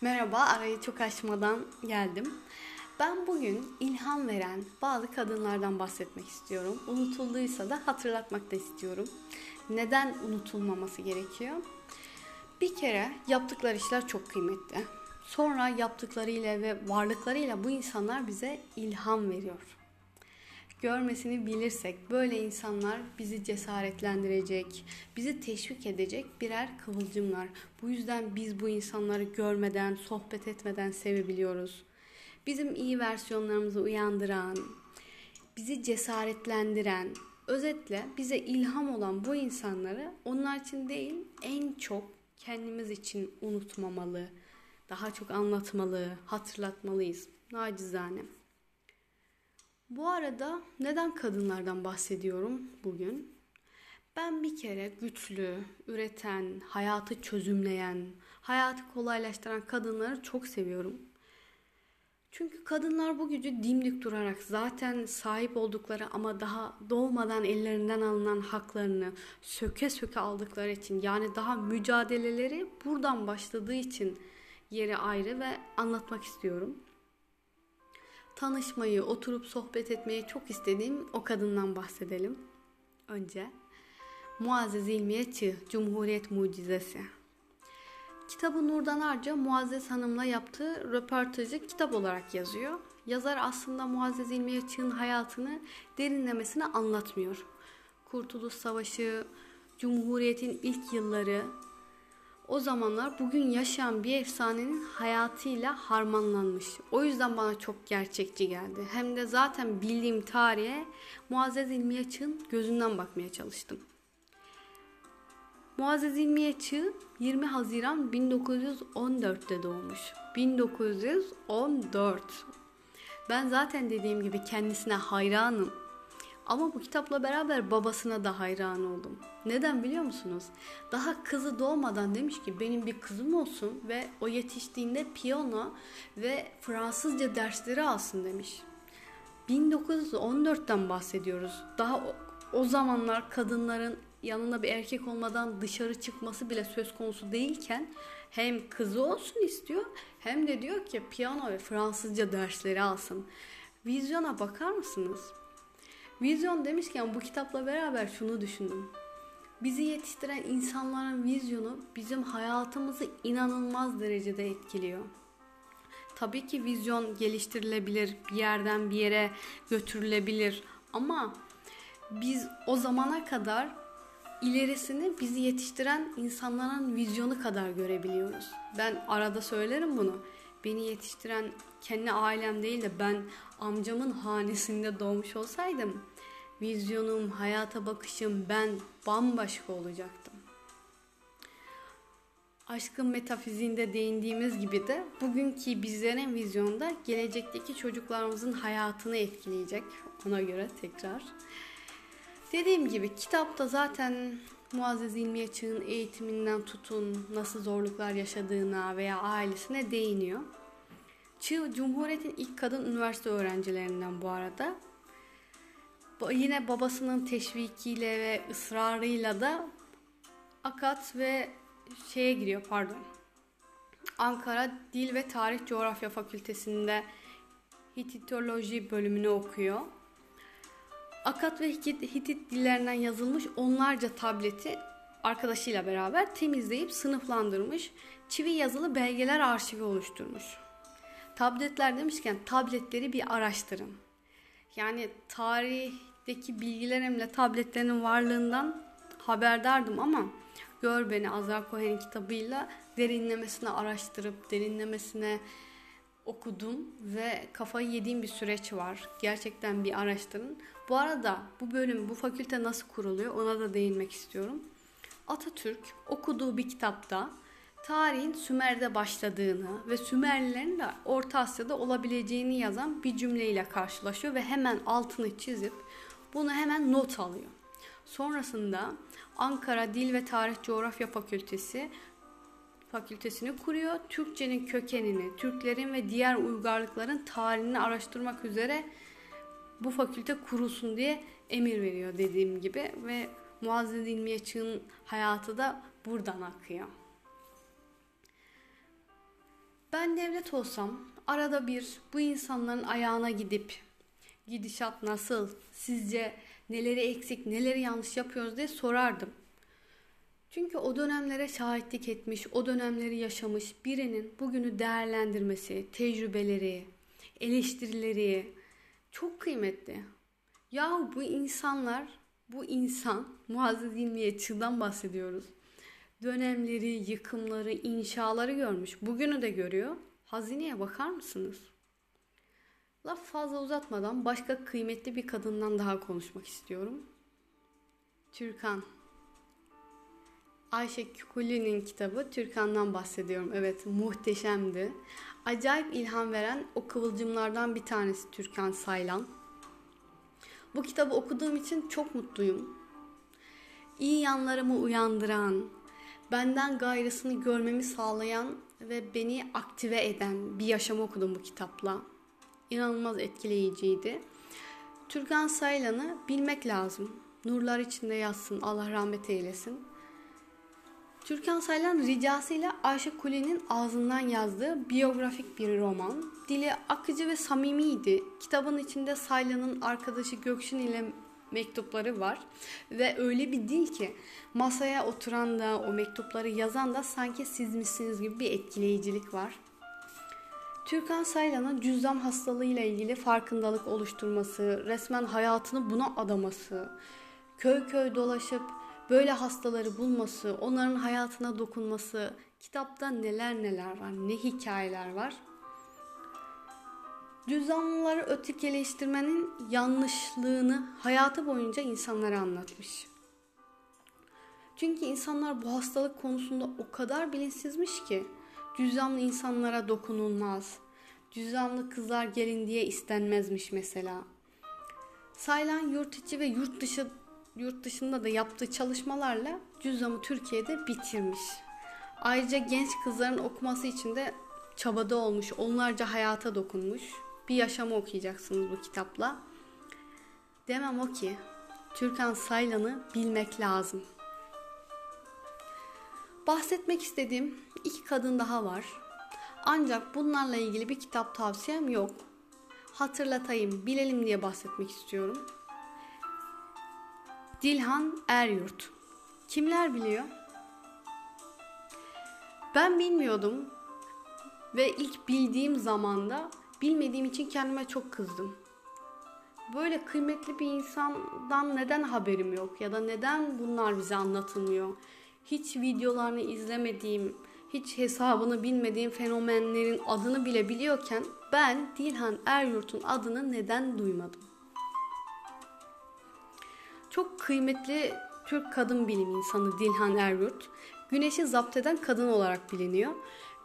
Merhaba, arayı çok açmadan geldim. Ben bugün ilham veren bazı kadınlardan bahsetmek istiyorum. Unutulduysa da hatırlatmak da istiyorum. Neden unutulmaması gerekiyor? Bir kere yaptıkları işler çok kıymetli. Sonra yaptıklarıyla ve varlıklarıyla bu insanlar bize ilham veriyor. Görmesini bilirsek böyle insanlar bizi cesaretlendirecek, bizi teşvik edecek birer kıvılcımlar. Bu yüzden biz bu insanları görmeden, sohbet etmeden sevebiliyoruz. Bizim iyi versiyonlarımızı uyandıran, bizi cesaretlendiren, özetle bize ilham olan bu insanları onlar için değil en çok kendimiz için unutmamalı, daha çok anlatmalı, hatırlatmalıyız. Nacizane. Bu arada neden kadınlardan bahsediyorum bugün? Ben bir kere güçlü, üreten, hayatı çözümleyen, hayatı kolaylaştıran kadınları çok seviyorum. Çünkü kadınlar bu gücü dimdik durarak zaten sahip oldukları ama daha doğmadan ellerinden alınan haklarını söke söke aldıkları için yani daha mücadeleleri buradan başladığı için yeri ayrı ve anlatmak istiyorum tanışmayı, oturup sohbet etmeyi çok istediğim o kadından bahsedelim. Önce Muazzez İlmiye Çığ, Cumhuriyet Mucizesi. Kitabı Nurdan Arca Muazzez Hanım'la yaptığı röportajı kitap olarak yazıyor. Yazar aslında Muazzez İlmiye Çığ'ın hayatını derinlemesine anlatmıyor. Kurtuluş Savaşı, Cumhuriyet'in ilk yılları, o zamanlar bugün yaşayan bir efsanenin hayatıyla harmanlanmış. O yüzden bana çok gerçekçi geldi. Hem de zaten bildiğim tarihe Muazzez İlmi Açık'ın gözünden bakmaya çalıştım. Muazzez İlmi Açık 20 Haziran 1914'te doğmuş. 1914. Ben zaten dediğim gibi kendisine hayranım. Ama bu kitapla beraber babasına da hayran oldum. Neden biliyor musunuz? Daha kızı doğmadan demiş ki benim bir kızım olsun ve o yetiştiğinde piyano ve Fransızca dersleri alsın demiş. 1914'ten bahsediyoruz. Daha o, o zamanlar kadınların yanında bir erkek olmadan dışarı çıkması bile söz konusu değilken hem kızı olsun istiyor hem de diyor ki piyano ve Fransızca dersleri alsın. Vizyona bakar mısınız? Vizyon demişken bu kitapla beraber şunu düşündüm. Bizi yetiştiren insanların vizyonu bizim hayatımızı inanılmaz derecede etkiliyor. Tabii ki vizyon geliştirilebilir, bir yerden bir yere götürülebilir ama biz o zamana kadar ilerisini bizi yetiştiren insanların vizyonu kadar görebiliyoruz. Ben arada söylerim bunu. Beni yetiştiren kendi ailem değil de ben amcamın hanesinde doğmuş olsaydım vizyonum, hayata bakışım ben bambaşka olacaktım. Aşkın metafiziğinde değindiğimiz gibi de bugünkü bizlerin vizyonda gelecekteki çocuklarımızın hayatını etkileyecek. Ona göre tekrar. Dediğim gibi kitapta zaten Muazzez İlmiye Çığ'ın eğitiminden tutun nasıl zorluklar yaşadığına veya ailesine değiniyor. Çığ Cumhuriyet'in ilk kadın üniversite öğrencilerinden bu arada. Yine babasının teşvikiyle ve ısrarıyla da Akat ve şeye giriyor pardon. Ankara Dil ve Tarih Coğrafya Fakültesinde Hititoloji bölümünü okuyor. Akat ve Hitit dillerinden yazılmış onlarca tableti arkadaşıyla beraber temizleyip sınıflandırmış, çivi yazılı belgeler arşivi oluşturmuş. Tabletler demişken tabletleri bir araştırın. Yani tarihteki bilgilerimle tabletlerin varlığından haberdardım ama Gör Beni Azar Cohen'in kitabıyla derinlemesine araştırıp derinlemesine okudum ve kafayı yediğim bir süreç var. Gerçekten bir araştırın. Bu arada bu bölüm, bu fakülte nasıl kuruluyor ona da değinmek istiyorum. Atatürk okuduğu bir kitapta tarihin Sümer'de başladığını ve Sümerlilerin de Orta Asya'da olabileceğini yazan bir cümleyle karşılaşıyor ve hemen altını çizip bunu hemen not alıyor. Sonrasında Ankara Dil ve Tarih Coğrafya Fakültesi fakültesini kuruyor. Türkçenin kökenini, Türklerin ve diğer uygarlıkların tarihini araştırmak üzere bu fakülte kurulsun diye emir veriyor dediğim gibi ve Muazzez İlmiye hayatı da buradan akıyor. Ben devlet olsam arada bir bu insanların ayağına gidip gidişat nasıl, sizce neleri eksik, neleri yanlış yapıyoruz diye sorardım. Çünkü o dönemlere şahitlik etmiş, o dönemleri yaşamış birinin bugünü değerlendirmesi, tecrübeleri, eleştirileri çok kıymetli. Ya bu insanlar, bu insan, Muazzez İlmiye bahsediyoruz. Dönemleri, yıkımları, inşaları görmüş. Bugünü de görüyor. Hazineye bakar mısınız? Laf fazla uzatmadan başka kıymetli bir kadından daha konuşmak istiyorum. Türkan. Ayşe Kuli'nin kitabı Türkan'dan bahsediyorum. Evet muhteşemdi. Acayip ilham veren o kıvılcımlardan bir tanesi Türkan Saylan. Bu kitabı okuduğum için çok mutluyum. İyi yanlarımı uyandıran, benden gayrısını görmemi sağlayan ve beni aktive eden bir yaşam okudum bu kitapla. İnanılmaz etkileyiciydi. Türkan Saylan'ı bilmek lazım. Nurlar içinde yatsın, Allah rahmet eylesin. Türkan Saylan ricasıyla Ayşe Kule'nin ağzından yazdığı biyografik bir roman. Dili akıcı ve samimiydi. Kitabın içinde Saylan'ın arkadaşı Gökşin ile mektupları var. Ve öyle bir dil ki masaya oturan da o mektupları yazan da sanki siz misiniz gibi bir etkileyicilik var. Türkan Saylan'ın cüzdan hastalığıyla ilgili farkındalık oluşturması, resmen hayatını buna adaması, köy köy dolaşıp böyle hastaları bulması, onların hayatına dokunması, kitapta neler neler var, ne hikayeler var. Cüzdanlıları ötekeleştirmenin yanlışlığını hayatı boyunca insanlara anlatmış. Çünkü insanlar bu hastalık konusunda o kadar bilinçsizmiş ki cüzdanlı insanlara dokunulmaz. Cüzdanlı kızlar gelin diye istenmezmiş mesela. Saylan yurt içi ve yurt dışı yurt dışında da yaptığı çalışmalarla cüzdanı Türkiye'de bitirmiş. Ayrıca genç kızların okuması için de çabada olmuş, onlarca hayata dokunmuş. Bir yaşamı okuyacaksınız bu kitapla. Demem o ki, Türkan Saylan'ı bilmek lazım. Bahsetmek istediğim iki kadın daha var. Ancak bunlarla ilgili bir kitap tavsiyem yok. Hatırlatayım, bilelim diye bahsetmek istiyorum. Dilhan Eryurt. Kimler biliyor? Ben bilmiyordum ve ilk bildiğim zamanda bilmediğim için kendime çok kızdım. Böyle kıymetli bir insandan neden haberim yok ya da neden bunlar bize anlatılmıyor? Hiç videolarını izlemediğim, hiç hesabını bilmediğim fenomenlerin adını bile biliyorken ben Dilhan Eryurt'un adını neden duymadım? Çok kıymetli Türk kadın bilim insanı Dilhan Eryurt, güneşi zapt eden kadın olarak biliniyor.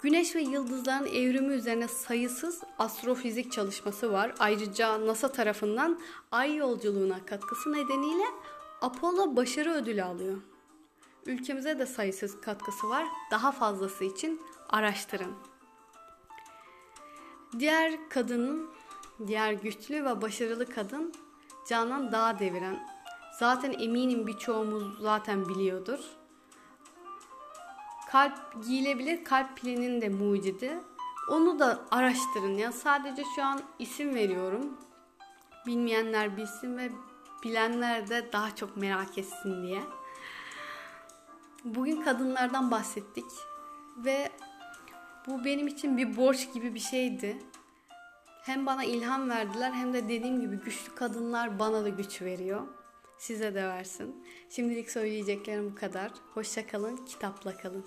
Güneş ve yıldızların evrimi üzerine sayısız astrofizik çalışması var. Ayrıca NASA tarafından ay yolculuğuna katkısı nedeniyle Apollo başarı ödülü alıyor. Ülkemize de sayısız katkısı var. Daha fazlası için araştırın. Diğer kadının, diğer güçlü ve başarılı kadın Canan Dağ deviren. Zaten eminim birçoğumuz zaten biliyordur. Kalp giyilebilir kalp pilinin de mucidi. Onu da araştırın ya. Sadece şu an isim veriyorum. Bilmeyenler bilsin ve bilenler de daha çok merak etsin diye. Bugün kadınlardan bahsettik ve bu benim için bir borç gibi bir şeydi. Hem bana ilham verdiler hem de dediğim gibi güçlü kadınlar bana da güç veriyor. Size de versin. Şimdilik söyleyeceklerim bu kadar. Hoşça kalın, kitapla kalın.